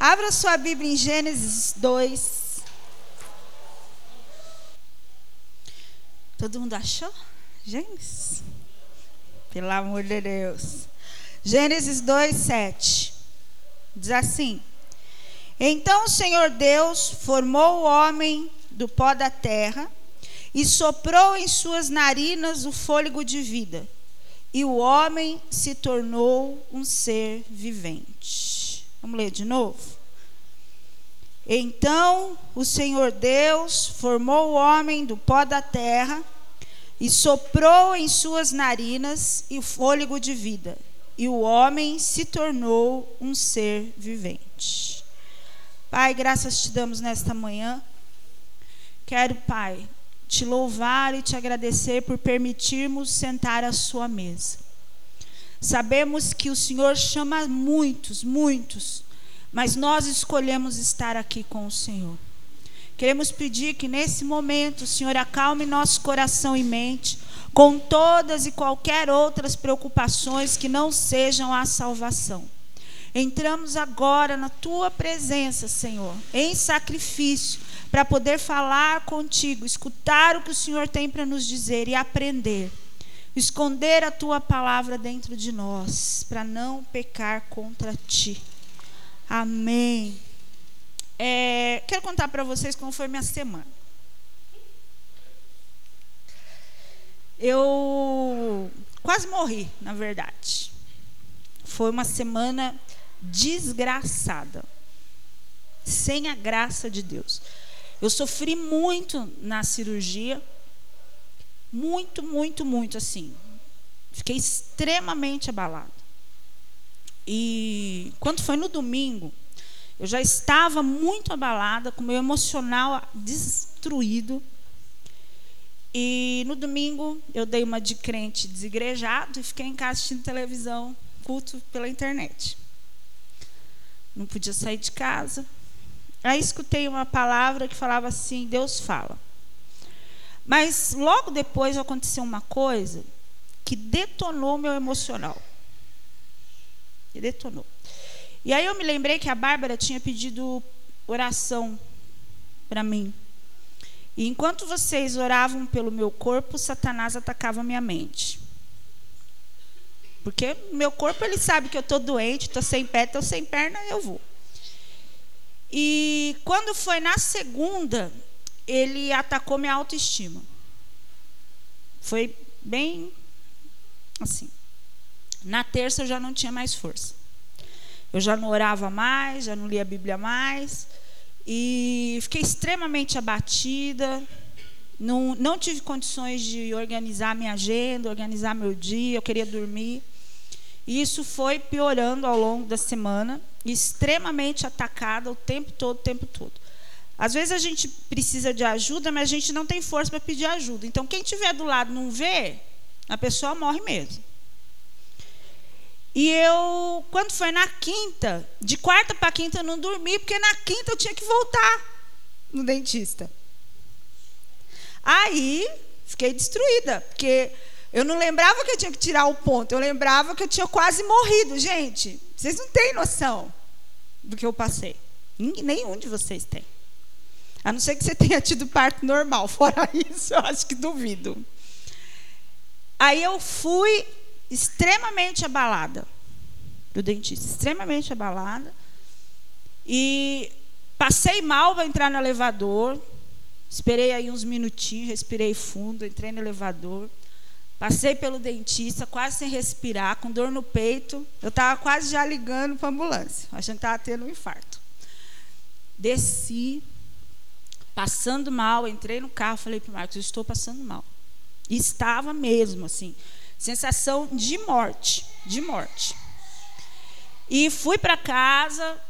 Abra sua Bíblia em Gênesis 2. Todo mundo achou? Gênesis? Pelo amor de Deus. Gênesis 2, 7. Diz assim: Então o Senhor Deus formou o homem do pó da terra e soprou em suas narinas o fôlego de vida, e o homem se tornou um ser vivente. Vamos ler de novo? Então o Senhor Deus formou o homem do pó da terra e soprou em suas narinas o fôlego de vida, e o homem se tornou um ser vivente. Pai, graças te damos nesta manhã. Quero, Pai, te louvar e te agradecer por permitirmos sentar à sua mesa. Sabemos que o Senhor chama muitos, muitos, mas nós escolhemos estar aqui com o Senhor. Queremos pedir que nesse momento o Senhor acalme nosso coração e mente com todas e qualquer outras preocupações que não sejam a salvação. Entramos agora na tua presença, Senhor, em sacrifício para poder falar contigo, escutar o que o Senhor tem para nos dizer e aprender. Esconder a tua palavra dentro de nós, para não pecar contra ti. Amém. É, quero contar para vocês como foi minha semana. Eu quase morri, na verdade. Foi uma semana desgraçada, sem a graça de Deus. Eu sofri muito na cirurgia, muito, muito, muito assim. Fiquei extremamente abalada. E quando foi no domingo, eu já estava muito abalada, com meu emocional destruído. E no domingo eu dei uma de crente desigrejado e fiquei em casa assistindo televisão, culto pela internet. Não podia sair de casa, Aí escutei uma palavra que falava assim: Deus fala. Mas logo depois aconteceu uma coisa que detonou meu emocional. E detonou. E aí eu me lembrei que a Bárbara tinha pedido oração para mim. E enquanto vocês oravam pelo meu corpo, Satanás atacava minha mente. Porque meu corpo ele sabe que eu estou doente, estou sem pé, estou sem perna, eu vou. E quando foi na segunda, ele atacou minha autoestima. Foi bem assim. Na terça eu já não tinha mais força. Eu já não orava mais, já não lia a Bíblia mais. E fiquei extremamente abatida. Não, não tive condições de organizar minha agenda, organizar meu dia. Eu queria dormir. E isso foi piorando ao longo da semana extremamente atacada o tempo todo, o tempo todo. Às vezes a gente precisa de ajuda, mas a gente não tem força para pedir ajuda. Então, quem estiver do lado não vê, a pessoa morre mesmo. E eu, quando foi na quinta, de quarta para quinta eu não dormi, porque na quinta eu tinha que voltar no dentista. Aí, fiquei destruída, porque eu não lembrava que eu tinha que tirar o ponto, eu lembrava que eu tinha quase morrido, gente. Vocês não têm noção do que eu passei. Nenhum de vocês tem. A não ser que você tenha tido parto normal. Fora isso, eu acho que duvido. Aí eu fui extremamente abalada do dentista, extremamente abalada. E passei mal para entrar no elevador. Esperei aí uns minutinhos, respirei fundo, entrei no elevador. Passei pelo dentista, quase sem respirar, com dor no peito. Eu estava quase já ligando para a ambulância, achando que estava tendo um infarto. Desci, passando mal, entrei no carro, falei para o Marcos, estou passando mal. E estava mesmo, assim, sensação de morte, de morte. E fui para casa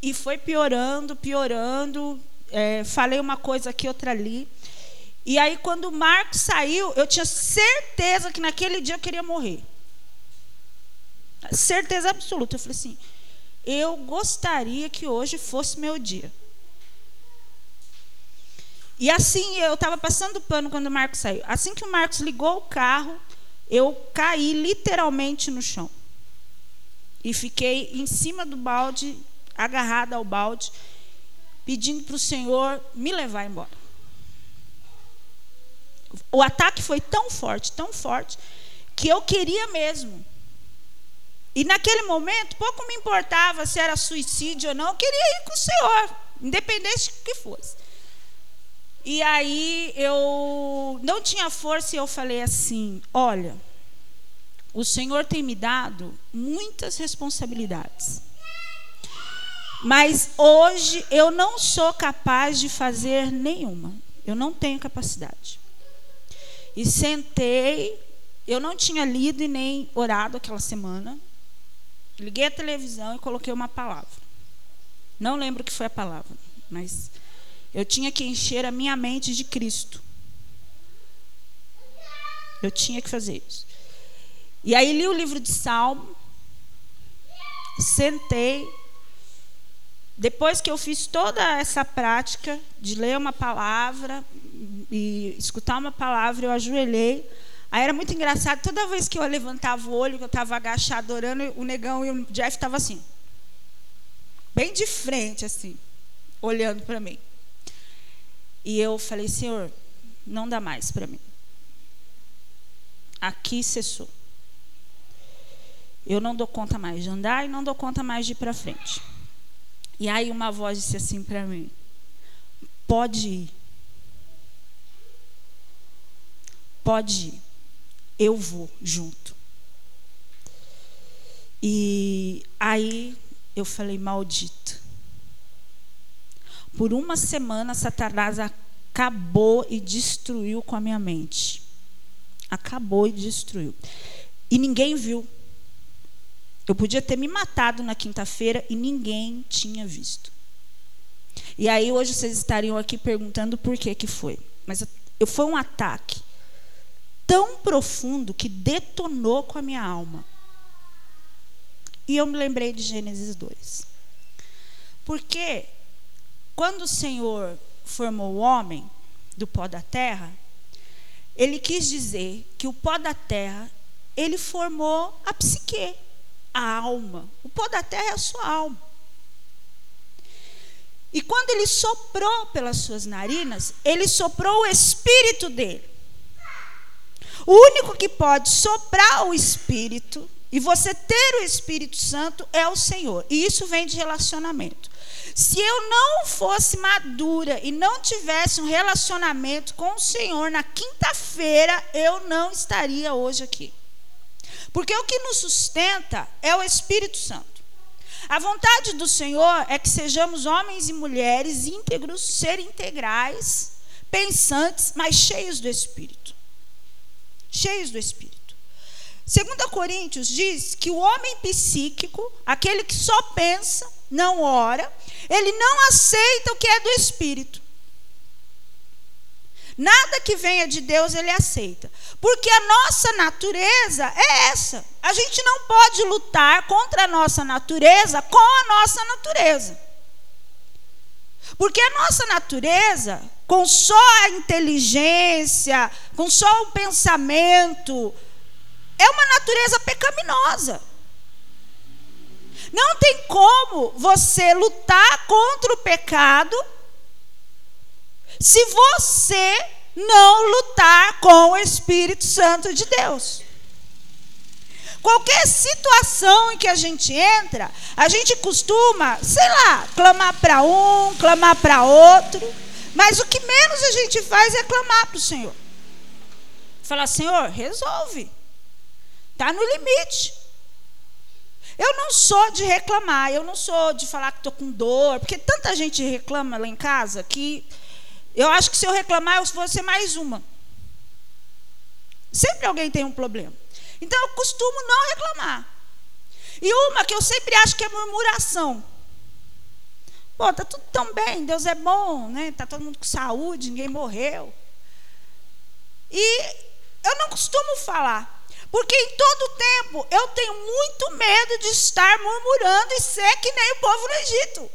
e foi piorando, piorando. É, falei uma coisa aqui, outra ali. E aí, quando o Marcos saiu, eu tinha certeza que naquele dia eu queria morrer. Certeza absoluta. Eu falei assim: eu gostaria que hoje fosse meu dia. E assim, eu estava passando pano quando o Marcos saiu. Assim que o Marcos ligou o carro, eu caí literalmente no chão. E fiquei em cima do balde, agarrada ao balde, pedindo para o Senhor me levar embora. O ataque foi tão forte, tão forte, que eu queria mesmo. E naquele momento, pouco me importava se era suicídio ou não, eu queria ir com o Senhor, independente do que fosse. E aí eu não tinha força e eu falei assim: olha, o Senhor tem me dado muitas responsabilidades. Mas hoje eu não sou capaz de fazer nenhuma. Eu não tenho capacidade. E sentei, eu não tinha lido e nem orado aquela semana. Liguei a televisão e coloquei uma palavra. Não lembro o que foi a palavra, mas eu tinha que encher a minha mente de Cristo. Eu tinha que fazer isso. E aí li o livro de Salmo, sentei. Depois que eu fiz toda essa prática de ler uma palavra e escutar uma palavra, eu ajoelhei. Aí era muito engraçado, toda vez que eu levantava o olho, que eu estava agachado orando, o negão e o Jeff estavam assim. Bem de frente, assim, olhando para mim. E eu falei, Senhor, não dá mais para mim. Aqui cessou. Eu não dou conta mais de andar e não dou conta mais de ir para frente. E aí uma voz disse assim para mim: Pode ir. Pode ir. Eu vou junto. E aí eu falei: Maldito. Por uma semana, Satanás acabou e destruiu com a minha mente. Acabou e destruiu. E ninguém viu. Eu podia ter me matado na quinta-feira e ninguém tinha visto. E aí hoje vocês estariam aqui perguntando por que que foi. Mas eu, foi um ataque tão profundo que detonou com a minha alma. E eu me lembrei de Gênesis 2. Porque quando o Senhor formou o homem do pó da terra, ele quis dizer que o pó da terra, ele formou a psique, a alma. O pó da terra é a sua alma. E quando ele soprou pelas suas narinas, ele soprou o espírito dele. O único que pode soprar o espírito e você ter o Espírito Santo é o Senhor. E isso vem de relacionamento. Se eu não fosse madura e não tivesse um relacionamento com o Senhor na quinta-feira, eu não estaria hoje aqui. Porque o que nos sustenta é o Espírito Santo. A vontade do Senhor é que sejamos homens e mulheres íntegros, ser integrais, pensantes, mas cheios do Espírito. Cheios do Espírito. 2 Coríntios diz que o homem psíquico, aquele que só pensa, não ora, ele não aceita o que é do Espírito. Nada que venha de Deus ele aceita. Porque a nossa natureza é essa. A gente não pode lutar contra a nossa natureza com a nossa natureza. Porque a nossa natureza, com só a inteligência, com só o pensamento, é uma natureza pecaminosa. Não tem como você lutar contra o pecado se você não lutar com o Espírito Santo de Deus. Qualquer situação em que a gente entra, a gente costuma, sei lá, clamar para um, clamar para outro, mas o que menos a gente faz é clamar para o Senhor. Falar, Senhor, resolve. Está no limite. Eu não sou de reclamar, eu não sou de falar que estou com dor, porque tanta gente reclama lá em casa que eu acho que se eu reclamar, eu vou ser mais uma. Sempre alguém tem um problema. Então eu costumo não reclamar. E uma que eu sempre acho que é murmuração. Pô, tá tudo tão bem, Deus é bom, né? Tá todo mundo com saúde, ninguém morreu. E eu não costumo falar. Porque em todo tempo eu tenho muito medo de estar murmurando e ser que nem o povo no Egito.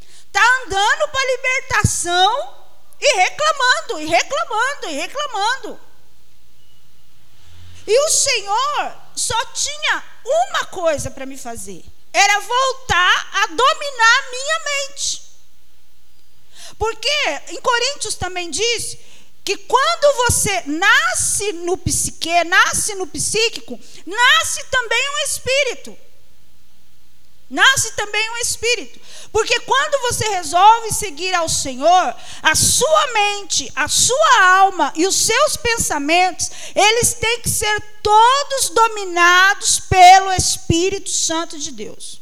Está andando para a libertação e reclamando, e reclamando, e reclamando. E o Senhor só tinha uma coisa para me fazer: era voltar a dominar a minha mente. Porque em Coríntios também diz que quando você nasce no psique, nasce no psíquico, nasce também um espírito. Nasce também um espírito. Porque quando você resolve seguir ao Senhor, a sua mente, a sua alma e os seus pensamentos, eles têm que ser todos dominados pelo Espírito Santo de Deus.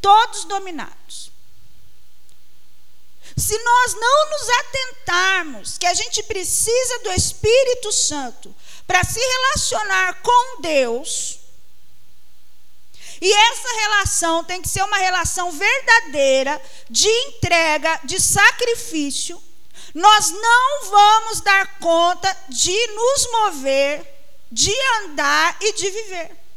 Todos dominados. Se nós não nos atentarmos que a gente precisa do Espírito Santo para se relacionar com Deus, e essa relação tem que ser uma relação verdadeira, de entrega, de sacrifício. Nós não vamos dar conta de nos mover, de andar e de viver.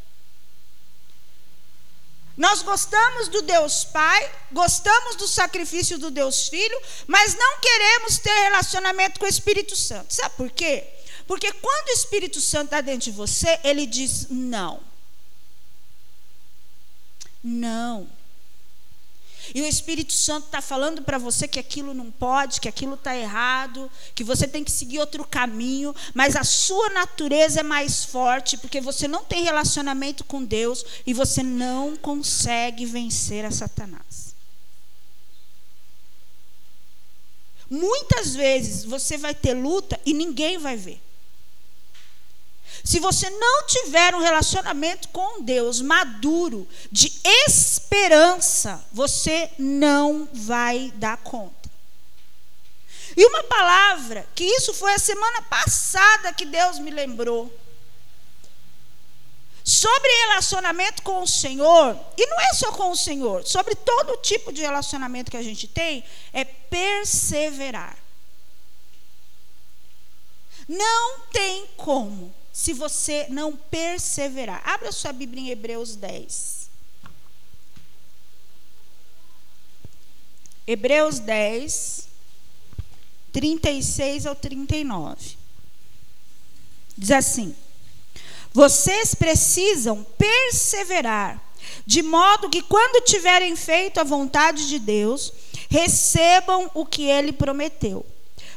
Nós gostamos do Deus Pai, gostamos do sacrifício do Deus Filho, mas não queremos ter relacionamento com o Espírito Santo. Sabe por quê? Porque quando o Espírito Santo está dentro de você, ele diz não. Não. E o Espírito Santo está falando para você que aquilo não pode, que aquilo está errado, que você tem que seguir outro caminho, mas a sua natureza é mais forte, porque você não tem relacionamento com Deus e você não consegue vencer a Satanás. Muitas vezes você vai ter luta e ninguém vai ver. Se você não tiver um relacionamento com Deus maduro, de esperança, você não vai dar conta. E uma palavra, que isso foi a semana passada que Deus me lembrou. Sobre relacionamento com o Senhor, e não é só com o Senhor, sobre todo tipo de relacionamento que a gente tem, é perseverar. Não tem como se você não perseverar. Abra sua Bíblia em Hebreus 10. Hebreus 10, 36 ao 39. Diz assim: Vocês precisam perseverar, de modo que, quando tiverem feito a vontade de Deus, recebam o que ele prometeu.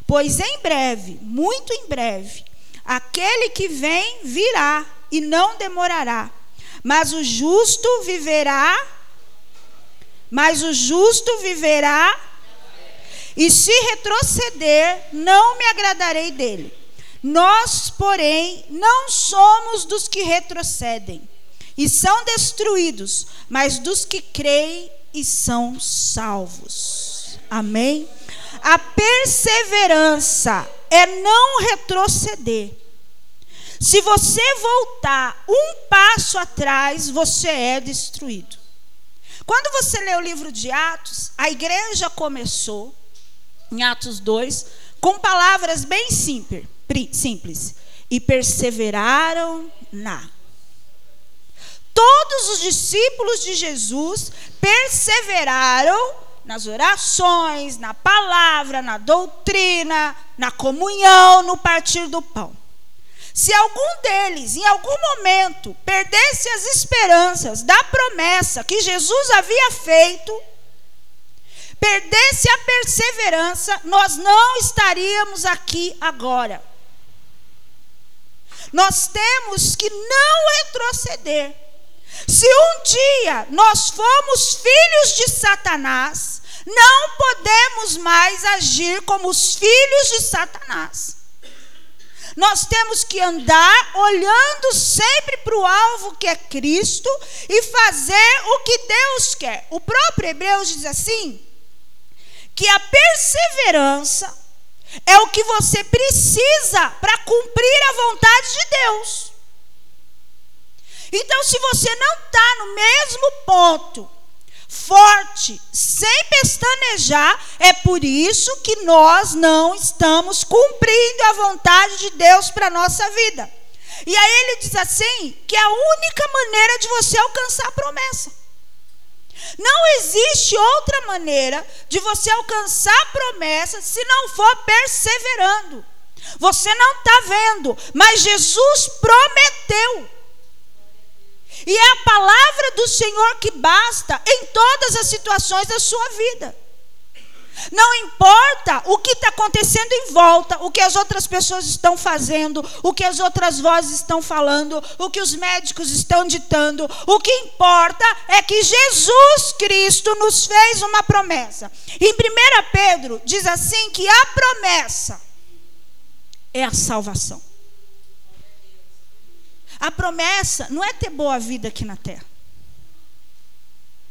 Pois em breve, muito em breve, Aquele que vem virá e não demorará. Mas o justo viverá. Mas o justo viverá. E se retroceder, não me agradarei dele. Nós, porém, não somos dos que retrocedem e são destruídos, mas dos que creem e são salvos. Amém? A perseverança é não retroceder. Se você voltar um passo atrás, você é destruído. Quando você lê o livro de Atos, a igreja começou, em Atos 2, com palavras bem simples, simples e perseveraram na. Todos os discípulos de Jesus perseveraram nas orações, na palavra, na doutrina, na comunhão, no partir do pão. Se algum deles, em algum momento, perdesse as esperanças da promessa que Jesus havia feito, perdesse a perseverança, nós não estaríamos aqui agora. Nós temos que não retroceder. Se um dia nós fomos filhos de Satanás, não podemos mais agir como os filhos de Satanás. Nós temos que andar olhando sempre para o alvo que é Cristo e fazer o que Deus quer. O próprio Hebreus diz assim: que a perseverança é o que você precisa para cumprir a vontade de Deus. Então, se você não está no mesmo ponto, forte, sem pestanejar, é por isso que nós não estamos cumprindo a vontade de Deus para a nossa vida. E aí ele diz assim: que é a única maneira de você alcançar a promessa. Não existe outra maneira de você alcançar a promessa se não for perseverando. Você não está vendo, mas Jesus prometeu. E é a palavra do Senhor que basta em todas as situações da sua vida. Não importa o que está acontecendo em volta, o que as outras pessoas estão fazendo, o que as outras vozes estão falando, o que os médicos estão ditando. O que importa é que Jesus Cristo nos fez uma promessa. Em 1 Pedro diz assim que a promessa é a salvação. A promessa não é ter boa vida aqui na terra.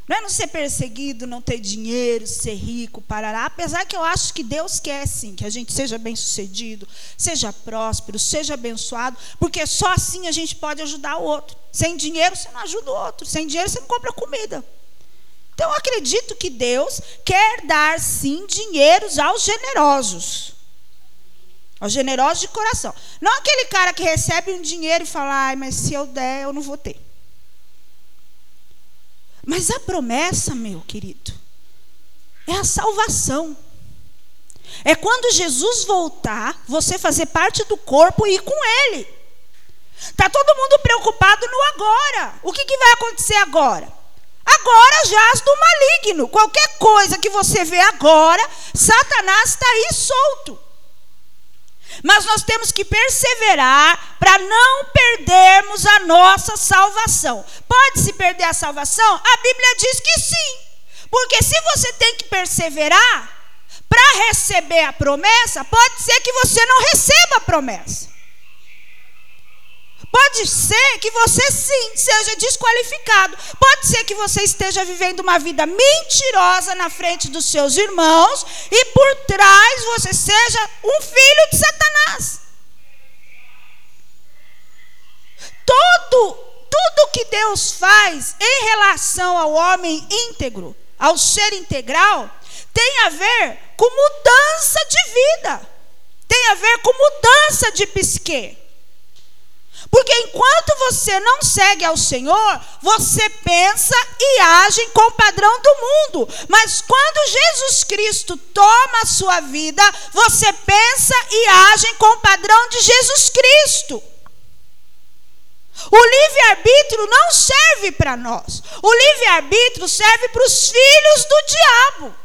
Não é não ser perseguido, não ter dinheiro, ser rico, parará. Apesar que eu acho que Deus quer sim, que a gente seja bem sucedido, seja próspero, seja abençoado, porque só assim a gente pode ajudar o outro. Sem dinheiro você não ajuda o outro, sem dinheiro você não compra comida. Então eu acredito que Deus quer dar sim dinheiros aos generosos. Aos generosos de coração. Não aquele cara que recebe um dinheiro e fala, ai, mas se eu der, eu não vou ter. Mas a promessa, meu querido, é a salvação. É quando Jesus voltar, você fazer parte do corpo e ir com Ele. Está todo mundo preocupado no agora. O que, que vai acontecer agora? Agora jaz do maligno. Qualquer coisa que você vê agora, Satanás está aí solto. Mas nós temos que perseverar para não perdermos a nossa salvação. Pode se perder a salvação? A Bíblia diz que sim. Porque se você tem que perseverar para receber a promessa, pode ser que você não receba a promessa. Pode ser que você sim seja desqualificado. Pode ser que você esteja vivendo uma vida mentirosa na frente dos seus irmãos e por trás você seja um filho de Satanás. Todo, tudo que Deus faz em relação ao homem íntegro, ao ser integral, tem a ver com mudança de vida. Tem a ver com mudança de psique. Porque enquanto você não segue ao Senhor, você pensa e age com o padrão do mundo. Mas quando Jesus Cristo toma a sua vida, você pensa e age com o padrão de Jesus Cristo. O livre-arbítrio não serve para nós. O livre-arbítrio serve para os filhos do diabo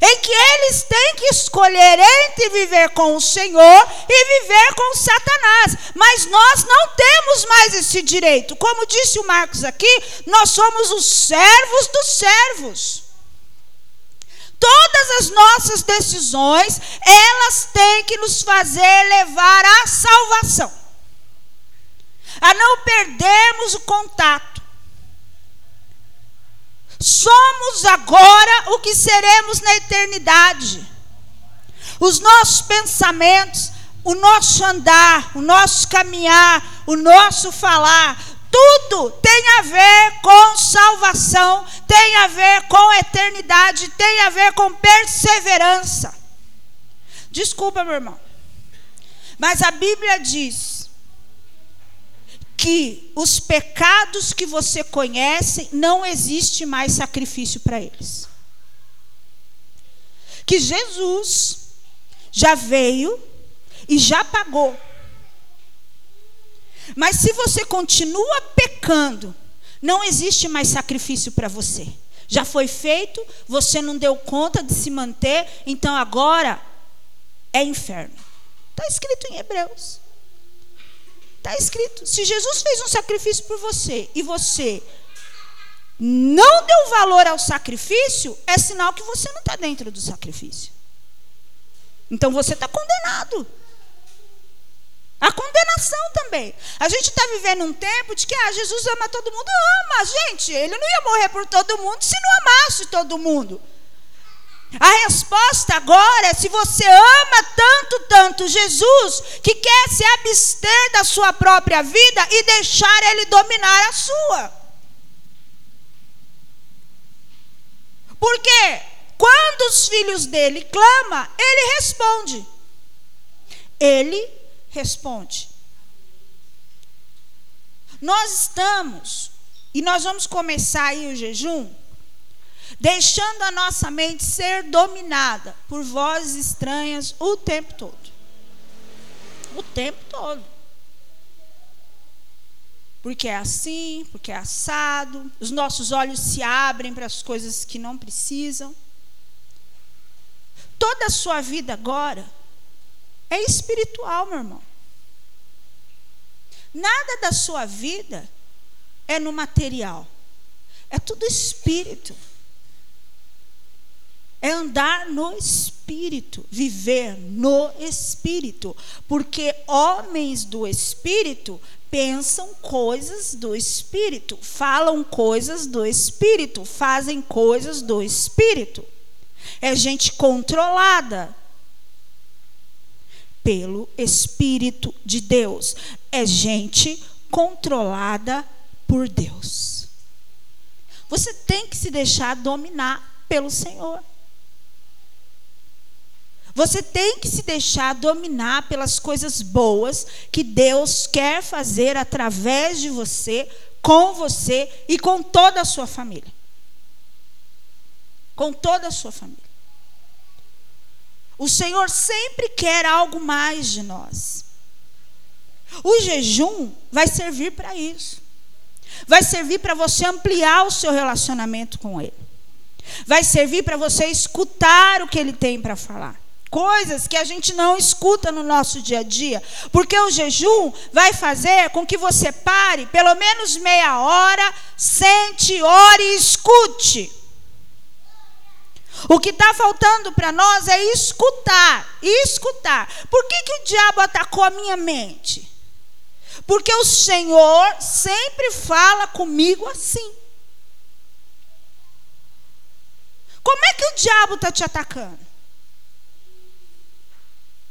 em que eles têm que escolher entre viver com o Senhor e viver com Satanás. Mas nós não temos mais esse direito. Como disse o Marcos aqui, nós somos os servos dos servos. Todas as nossas decisões, elas têm que nos fazer levar à salvação. A não perdermos o contato Somos agora o que seremos na eternidade. Os nossos pensamentos, o nosso andar, o nosso caminhar, o nosso falar, tudo tem a ver com salvação, tem a ver com eternidade, tem a ver com perseverança. Desculpa, meu irmão. Mas a Bíblia diz que os pecados que você conhece não existe mais sacrifício para eles. Que Jesus já veio e já pagou. Mas se você continua pecando, não existe mais sacrifício para você. Já foi feito, você não deu conta de se manter, então agora é inferno. Está escrito em Hebreus. Está escrito: se Jesus fez um sacrifício por você e você não deu valor ao sacrifício, é sinal que você não está dentro do sacrifício. Então você está condenado. A condenação também. A gente está vivendo um tempo de que ah, Jesus ama todo mundo. Ama, gente. Ele não ia morrer por todo mundo se não amasse todo mundo. A resposta agora é se você ama tanto, tanto Jesus, que quer se abster da sua própria vida e deixar Ele dominar a sua. Porque quando os filhos dele clamam, ele responde. Ele responde. Nós estamos, e nós vamos começar aí o jejum deixando a nossa mente ser dominada por vozes estranhas o tempo todo. O tempo todo. porque é assim, porque é assado, os nossos olhos se abrem para as coisas que não precisam. Toda a sua vida agora é espiritual, meu irmão. Nada da sua vida é no material. É tudo espírito. É andar no espírito, viver no espírito, porque homens do espírito pensam coisas do espírito, falam coisas do espírito, fazem coisas do espírito. É gente controlada pelo espírito de Deus. É gente controlada por Deus. Você tem que se deixar dominar pelo Senhor. Você tem que se deixar dominar pelas coisas boas que Deus quer fazer através de você, com você e com toda a sua família. Com toda a sua família. O Senhor sempre quer algo mais de nós. O jejum vai servir para isso. Vai servir para você ampliar o seu relacionamento com Ele. Vai servir para você escutar o que Ele tem para falar coisas que a gente não escuta no nosso dia a dia, porque o jejum vai fazer com que você pare pelo menos meia hora, sente, ore e escute. O que está faltando para nós é escutar, escutar. Por que, que o diabo atacou a minha mente? Porque o Senhor sempre fala comigo assim. Como é que o diabo está te atacando?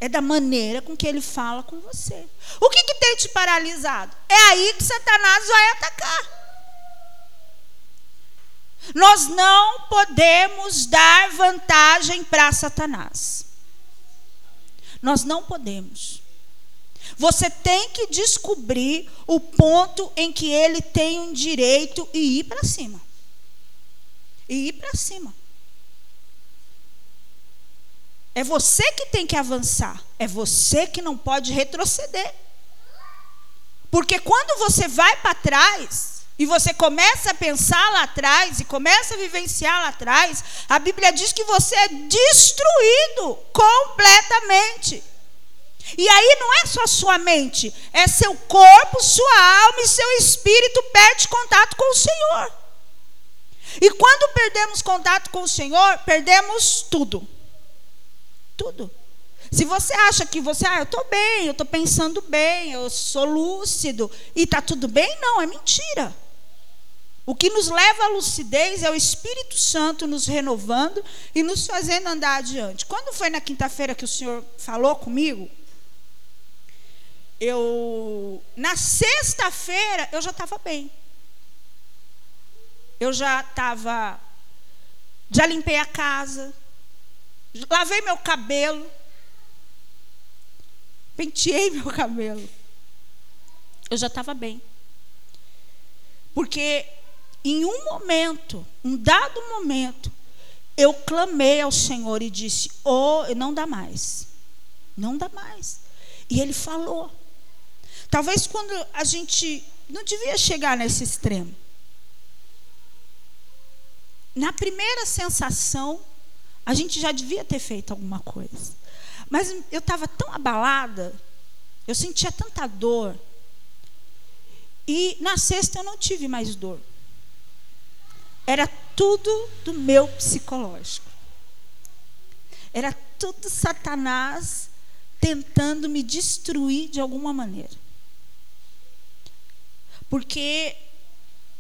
É da maneira com que ele fala com você. O que, que tem te paralisado? É aí que Satanás vai atacar. Nós não podemos dar vantagem para Satanás. Nós não podemos. Você tem que descobrir o ponto em que ele tem um direito e ir para cima. E ir para cima. É você que tem que avançar. É você que não pode retroceder. Porque quando você vai para trás e você começa a pensar lá atrás e começa a vivenciar lá atrás, a Bíblia diz que você é destruído completamente. E aí não é só sua mente, é seu corpo, sua alma e seu espírito perde contato com o Senhor. E quando perdemos contato com o Senhor, perdemos tudo tudo. Se você acha que você, ah, eu estou bem, eu estou pensando bem, eu sou lúcido e está tudo bem, não, é mentira. O que nos leva à lucidez é o Espírito Santo nos renovando e nos fazendo andar adiante. Quando foi na quinta-feira que o Senhor falou comigo, eu na sexta-feira eu já estava bem. Eu já estava já limpei a casa, lavei meu cabelo, penteei meu cabelo. Eu já estava bem. Porque em um momento, um dado momento, eu clamei ao Senhor e disse: Oh, não dá mais. Não dá mais. E ele falou. Talvez quando a gente não devia chegar nesse extremo. Na primeira sensação, a gente já devia ter feito alguma coisa. Mas eu estava tão abalada, eu sentia tanta dor. E na sexta eu não tive mais dor. Era tudo do meu psicológico. Era tudo Satanás tentando me destruir de alguma maneira. Porque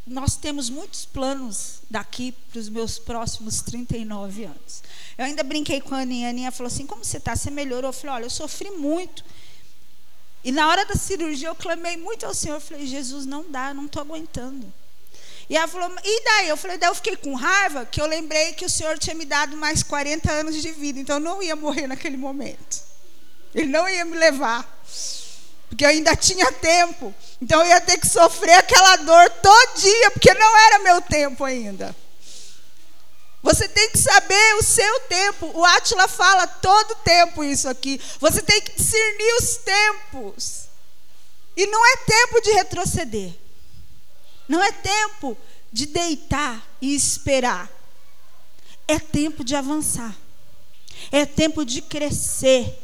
nós temos muitos planos daqui para os meus próximos 39 anos. Eu ainda brinquei com a Aninha. A Aninha falou assim: Como você está? Você melhorou? Eu falei: Olha, eu sofri muito. E na hora da cirurgia eu clamei muito ao Senhor. Eu falei: Jesus, não dá, não estou aguentando. E ela falou: E daí? Eu falei: Daí eu fiquei com raiva, que eu lembrei que o Senhor tinha me dado mais 40 anos de vida. Então eu não ia morrer naquele momento. Ele não ia me levar porque eu ainda tinha tempo. Então eu ia ter que sofrer aquela dor todo dia, porque não era meu tempo ainda. Você tem que saber o seu tempo. O Átila fala todo tempo isso aqui. Você tem que discernir os tempos. E não é tempo de retroceder. Não é tempo de deitar e esperar. É tempo de avançar. É tempo de crescer.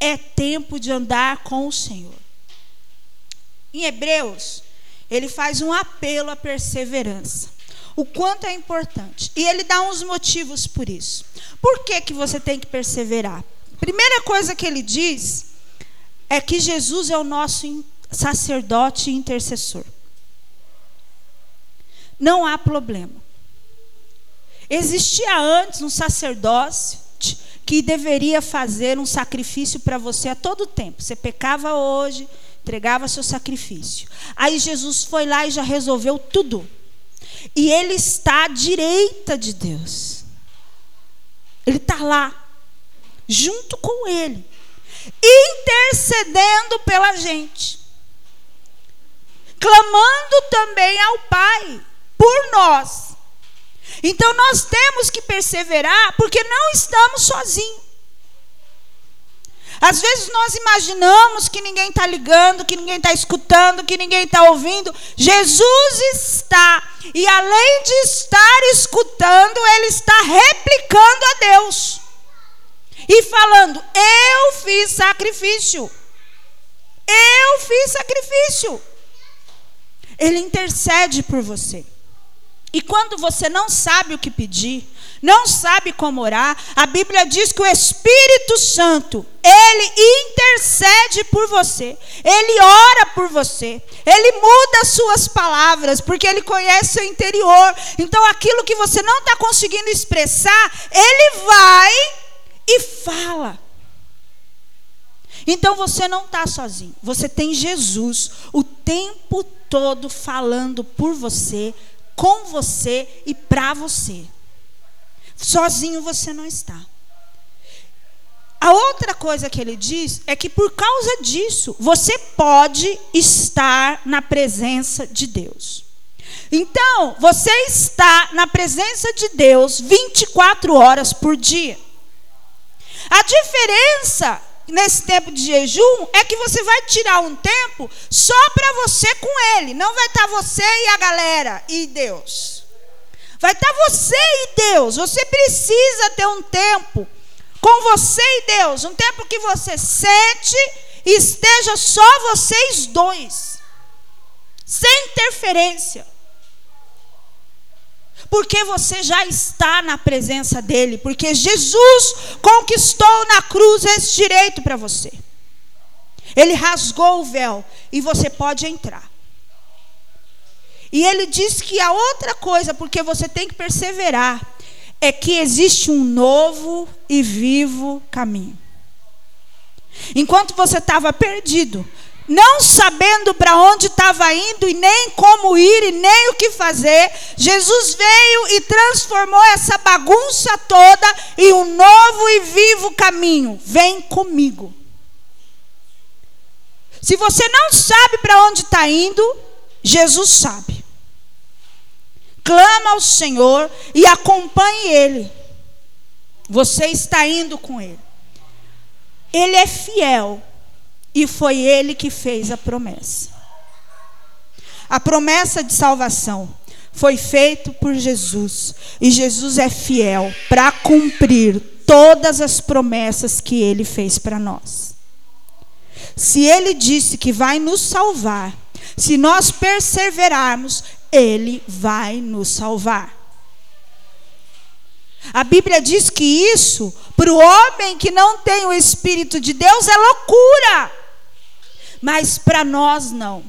É tempo de andar com o Senhor. Em Hebreus, ele faz um apelo à perseverança. O quanto é importante. E ele dá uns motivos por isso. Por que, que você tem que perseverar? Primeira coisa que ele diz é que Jesus é o nosso sacerdote e intercessor. Não há problema. Existia antes um sacerdócio que deveria fazer um sacrifício para você a todo tempo. Você pecava hoje, entregava seu sacrifício. Aí Jesus foi lá e já resolveu tudo. E ele está à direita de Deus. Ele está lá, junto com ele, intercedendo pela gente, clamando também ao Pai por nós. Então nós temos que perseverar, porque não estamos sozinhos. Às vezes nós imaginamos que ninguém está ligando, que ninguém está escutando, que ninguém está ouvindo. Jesus está. E além de estar escutando, ele está replicando a Deus. E falando: Eu fiz sacrifício. Eu fiz sacrifício. Ele intercede por você. E quando você não sabe o que pedir, não sabe como orar, a Bíblia diz que o Espírito Santo, ele intercede por você, ele ora por você, ele muda as suas palavras, porque ele conhece seu interior. Então, aquilo que você não está conseguindo expressar, ele vai e fala. Então você não está sozinho, você tem Jesus o tempo todo falando por você, com você e para você. Sozinho você não está. A outra coisa que ele diz é que por causa disso, você pode estar na presença de Deus. Então, você está na presença de Deus 24 horas por dia. A diferença nesse tempo de jejum é que você vai tirar um tempo só para você com ele. Não vai estar você e a galera e Deus. Vai estar você e Deus. Você precisa ter um tempo com você e Deus. Um tempo que você sente e esteja só vocês dois. Sem interferência porque você já está na presença dele, porque Jesus conquistou na cruz esse direito para você. Ele rasgou o véu e você pode entrar. E ele diz que a outra coisa, porque você tem que perseverar, é que existe um novo e vivo caminho. Enquanto você estava perdido, não sabendo para onde estava indo e nem como ir e nem o que fazer, Jesus veio e transformou essa bagunça toda em um novo e vivo caminho. Vem comigo. Se você não sabe para onde está indo, Jesus sabe. Clama ao Senhor e acompanhe Ele. Você está indo com Ele. Ele é fiel e foi ele que fez a promessa. A promessa de salvação foi feita por Jesus. E Jesus é fiel para cumprir todas as promessas que ele fez para nós. Se ele disse que vai nos salvar, se nós perseverarmos, ele vai nos salvar. A Bíblia diz que isso, para o homem que não tem o Espírito de Deus, é loucura. Mas para nós não.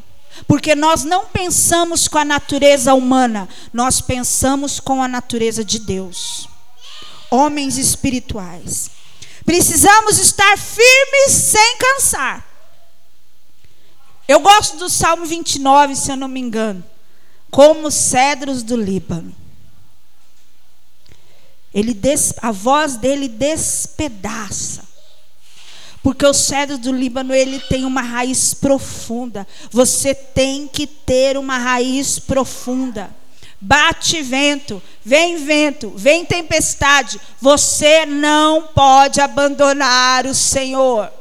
Porque nós não pensamos com a natureza humana, nós pensamos com a natureza de Deus. Homens espirituais. Precisamos estar firmes sem cansar. Eu gosto do Salmo 29, se eu não me engano. Como cedros do Líbano. Ele des, a voz dele despedaça. Porque o cedro do Líbano, ele tem uma raiz profunda. Você tem que ter uma raiz profunda. Bate vento, vem vento, vem tempestade. Você não pode abandonar o Senhor.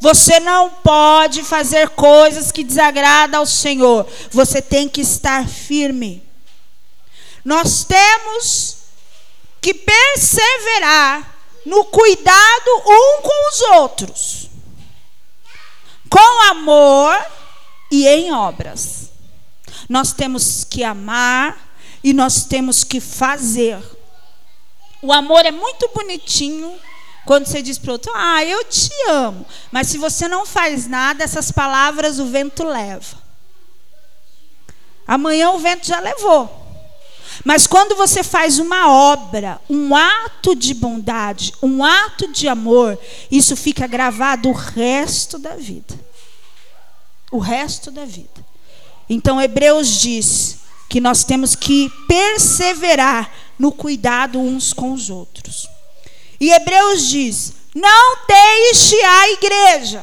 Você não pode fazer coisas que desagradam ao Senhor. Você tem que estar firme. Nós temos que perseverar no cuidado um com os outros, com amor e em obras. Nós temos que amar e nós temos que fazer. O amor é muito bonitinho quando você diz para o outro, ah, eu te amo. Mas se você não faz nada, essas palavras o vento leva. Amanhã o vento já levou. Mas quando você faz uma obra, um ato de bondade, um ato de amor, isso fica gravado o resto da vida. O resto da vida. Então, Hebreus diz que nós temos que perseverar no cuidado uns com os outros. E Hebreus diz: não deixe a igreja.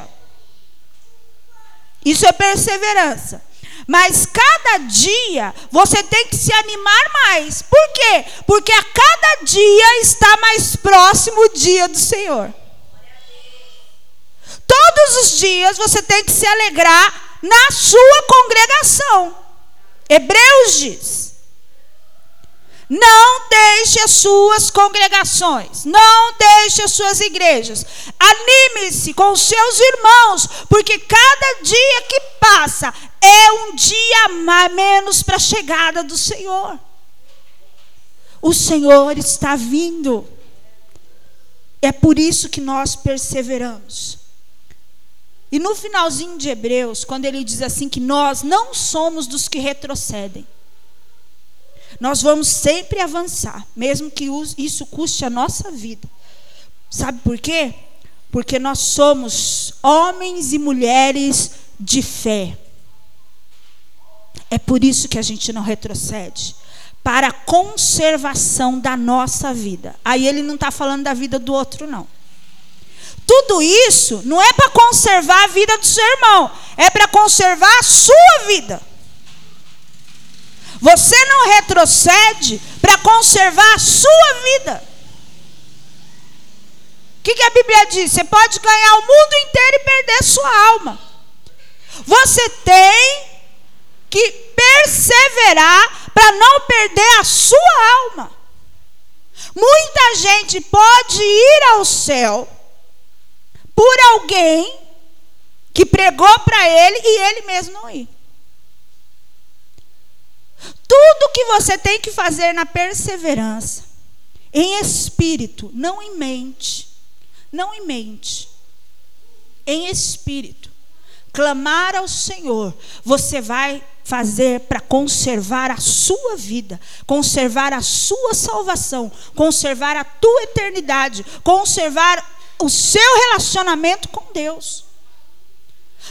Isso é perseverança. Mas cada dia você tem que se animar mais. Por quê? Porque a cada dia está mais próximo o dia do Senhor. Todos os dias você tem que se alegrar na sua congregação. Hebreus diz: não deixe as suas congregações, não deixe as suas igrejas. Anime-se com os seus irmãos, porque cada dia que passa é um dia a menos para a chegada do Senhor. O Senhor está vindo. É por isso que nós perseveramos. E no finalzinho de Hebreus, quando ele diz assim que nós não somos dos que retrocedem, nós vamos sempre avançar, mesmo que isso custe a nossa vida. Sabe por quê? Porque nós somos homens e mulheres de fé. É por isso que a gente não retrocede para a conservação da nossa vida. Aí ele não está falando da vida do outro, não. Tudo isso não é para conservar a vida do seu irmão, é para conservar a sua vida. Você não retrocede para conservar a sua vida. O que, que a Bíblia diz? Você pode ganhar o mundo inteiro e perder sua alma. Você tem que para não perder a sua alma. Muita gente pode ir ao céu por alguém que pregou para ele e ele mesmo não ir. Tudo que você tem que fazer na perseverança, em espírito, não em mente, não em mente, em espírito, clamar ao Senhor, você vai fazer para conservar a sua vida, conservar a sua salvação, conservar a tua eternidade, conservar o seu relacionamento com Deus.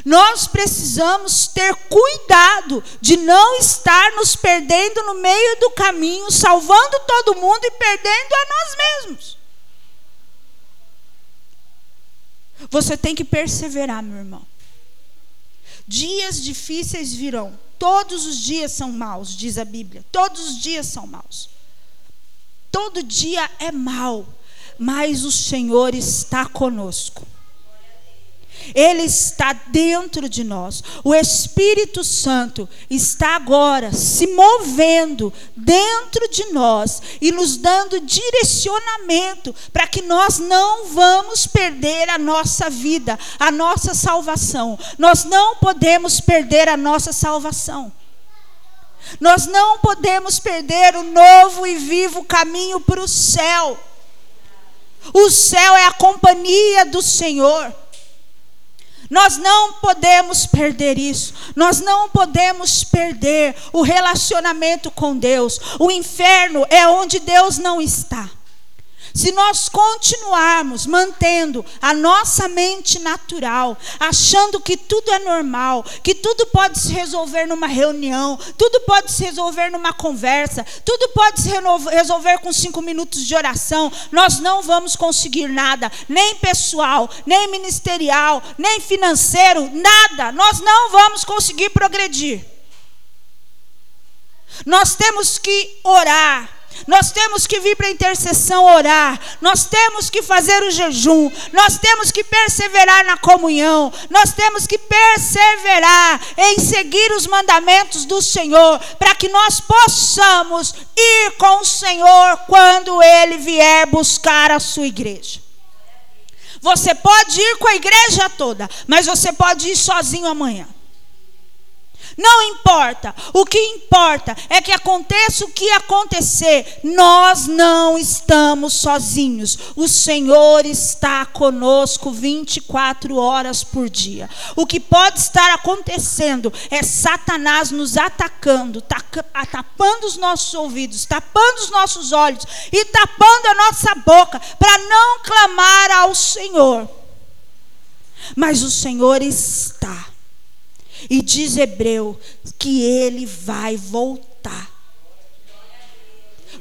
Nós precisamos ter cuidado de não estar nos perdendo no meio do caminho, salvando todo mundo e perdendo a nós mesmos. Você tem que perseverar, meu irmão. Dias difíceis virão. Todos os dias são maus, diz a Bíblia. Todos os dias são maus. Todo dia é mau, mas o Senhor está conosco. Ele está dentro de nós. O Espírito Santo está agora se movendo dentro de nós e nos dando direcionamento para que nós não vamos perder a nossa vida, a nossa salvação. Nós não podemos perder a nossa salvação. Nós não podemos perder o novo e vivo caminho para o céu. O céu é a companhia do Senhor. Nós não podemos perder isso. Nós não podemos perder o relacionamento com Deus. O inferno é onde Deus não está. Se nós continuarmos mantendo a nossa mente natural, achando que tudo é normal, que tudo pode se resolver numa reunião, tudo pode se resolver numa conversa, tudo pode se resolver com cinco minutos de oração, nós não vamos conseguir nada, nem pessoal, nem ministerial, nem financeiro, nada. Nós não vamos conseguir progredir. Nós temos que orar Nós temos que vir para a intercessão orar. Nós temos que fazer o jejum. Nós temos que perseverar na comunhão. Nós temos que perseverar em seguir os mandamentos do Senhor, para que nós possamos ir com o Senhor quando ele vier buscar a sua igreja. Você pode ir com a igreja toda, mas você pode ir sozinho amanhã. Não importa. O que importa é que aconteça o que acontecer, nós não estamos sozinhos. O Senhor está conosco 24 horas por dia. O que pode estar acontecendo é Satanás nos atacando, tapando os nossos ouvidos, tapando os nossos olhos e tapando a nossa boca para não clamar ao Senhor. Mas o Senhor está e diz Hebreu que ele vai voltar.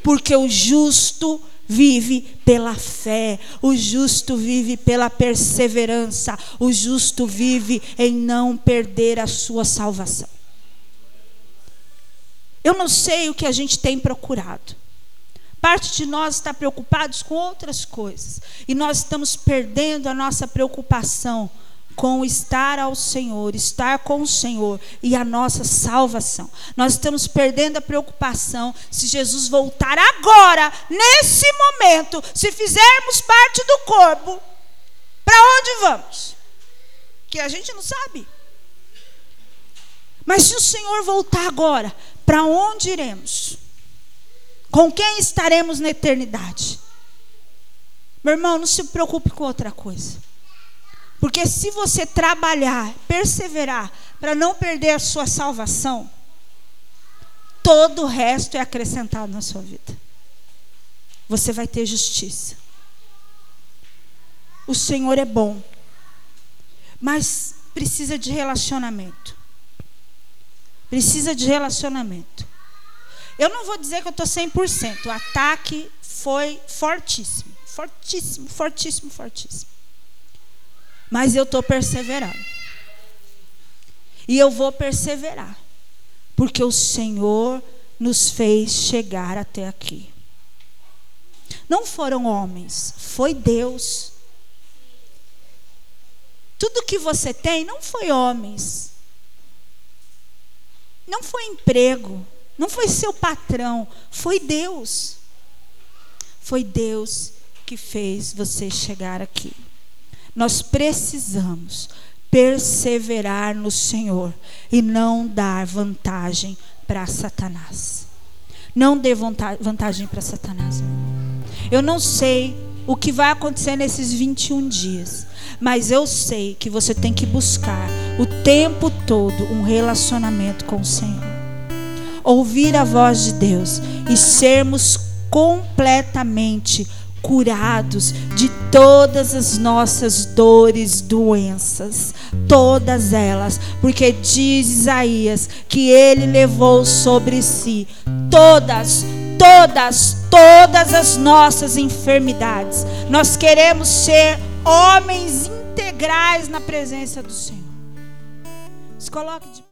Porque o justo vive pela fé, o justo vive pela perseverança, o justo vive em não perder a sua salvação. Eu não sei o que a gente tem procurado. Parte de nós está preocupados com outras coisas e nós estamos perdendo a nossa preocupação com estar ao Senhor, estar com o Senhor e a nossa salvação. Nós estamos perdendo a preocupação se Jesus voltar agora, nesse momento, se fizermos parte do corpo, para onde vamos? Que a gente não sabe. Mas se o Senhor voltar agora, para onde iremos? Com quem estaremos na eternidade? Meu irmão, não se preocupe com outra coisa. Porque se você trabalhar, perseverar, para não perder a sua salvação, todo o resto é acrescentado na sua vida. Você vai ter justiça. O Senhor é bom, mas precisa de relacionamento. Precisa de relacionamento. Eu não vou dizer que eu estou 100%. O ataque foi fortíssimo. Fortíssimo, fortíssimo, fortíssimo. Mas eu estou perseverando. E eu vou perseverar. Porque o Senhor nos fez chegar até aqui. Não foram homens, foi Deus. Tudo que você tem não foi homens. Não foi emprego, não foi seu patrão, foi Deus. Foi Deus que fez você chegar aqui. Nós precisamos perseverar no Senhor e não dar vantagem para Satanás. Não dê vantagem para Satanás. Eu não sei o que vai acontecer nesses 21 dias, mas eu sei que você tem que buscar o tempo todo um relacionamento com o Senhor. Ouvir a voz de Deus e sermos completamente curados de todas as nossas dores, doenças, todas elas, porque diz Isaías que ele levou sobre si todas, todas, todas as nossas enfermidades. Nós queremos ser homens integrais na presença do Senhor. Se coloque de